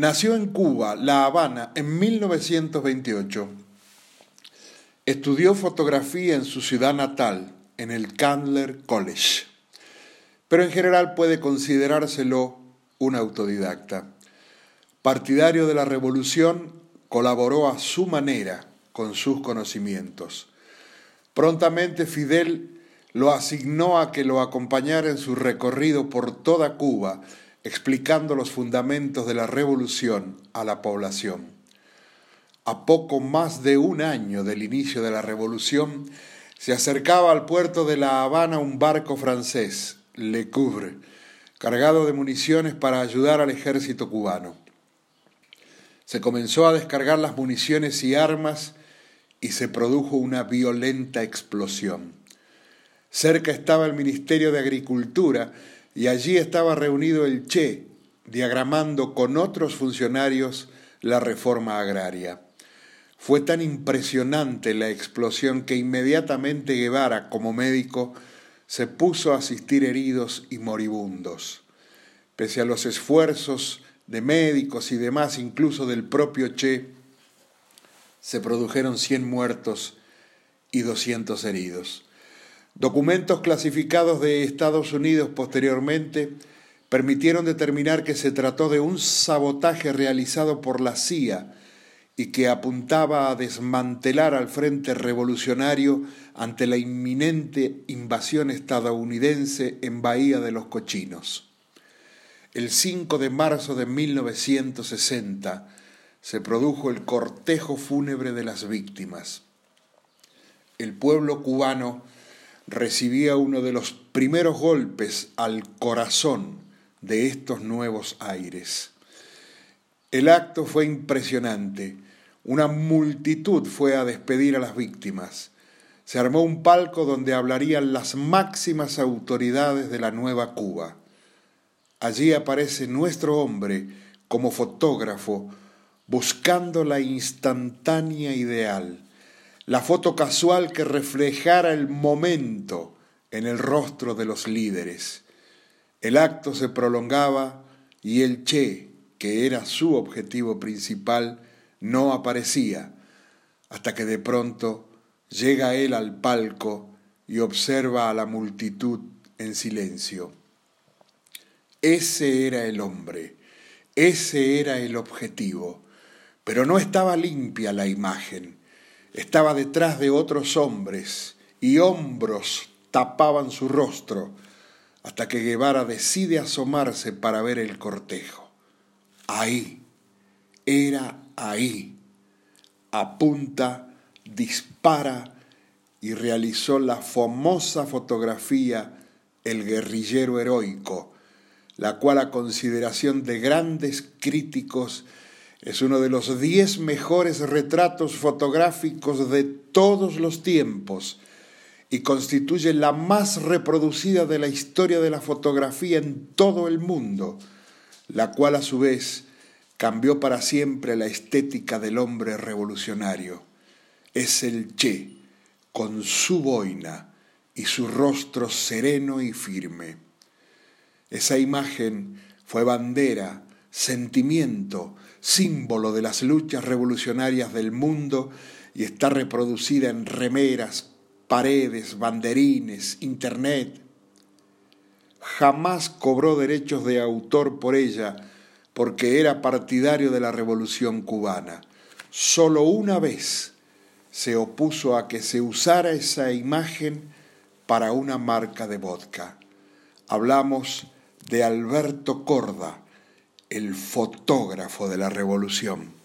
Nació en Cuba, La Habana, en 1928. Estudió fotografía en su ciudad natal, en el Candler College, pero en general puede considerárselo un autodidacta. Partidario de la revolución, colaboró a su manera con sus conocimientos. Prontamente Fidel lo asignó a que lo acompañara en su recorrido por toda Cuba, explicando los fundamentos de la revolución a la población. A poco más de un año del inicio de la revolución, se acercaba al puerto de La Habana un barco francés, Le Couvre, cargado de municiones para ayudar al ejército cubano. Se comenzó a descargar las municiones y armas y se produjo una violenta explosión. Cerca estaba el Ministerio de Agricultura y allí estaba reunido el Che, diagramando con otros funcionarios la reforma agraria. Fue tan impresionante la explosión que inmediatamente Guevara, como médico, se puso a asistir heridos y moribundos. Pese a los esfuerzos de médicos y demás, incluso del propio Che, se produjeron 100 muertos y 200 heridos. Documentos clasificados de Estados Unidos posteriormente permitieron determinar que se trató de un sabotaje realizado por la CIA y que apuntaba a desmantelar al Frente Revolucionario ante la inminente invasión estadounidense en Bahía de los Cochinos. El 5 de marzo de 1960 se produjo el cortejo fúnebre de las víctimas. El pueblo cubano recibía uno de los primeros golpes al corazón de estos nuevos aires. El acto fue impresionante. Una multitud fue a despedir a las víctimas. Se armó un palco donde hablarían las máximas autoridades de la nueva Cuba. Allí aparece nuestro hombre como fotógrafo buscando la instantánea ideal la foto casual que reflejara el momento en el rostro de los líderes. El acto se prolongaba y el Che, que era su objetivo principal, no aparecía, hasta que de pronto llega él al palco y observa a la multitud en silencio. Ese era el hombre, ese era el objetivo, pero no estaba limpia la imagen estaba detrás de otros hombres y hombros tapaban su rostro hasta que Guevara decide asomarse para ver el cortejo. Ahí, era ahí. Apunta, dispara y realizó la famosa fotografía El guerrillero heroico, la cual a consideración de grandes críticos es uno de los diez mejores retratos fotográficos de todos los tiempos y constituye la más reproducida de la historia de la fotografía en todo el mundo, la cual a su vez cambió para siempre la estética del hombre revolucionario. Es el Che, con su boina y su rostro sereno y firme. Esa imagen fue bandera, sentimiento, símbolo de las luchas revolucionarias del mundo y está reproducida en remeras, paredes, banderines, internet. Jamás cobró derechos de autor por ella porque era partidario de la revolución cubana. Solo una vez se opuso a que se usara esa imagen para una marca de vodka. Hablamos de Alberto Corda, el fotógrafo de la revolución.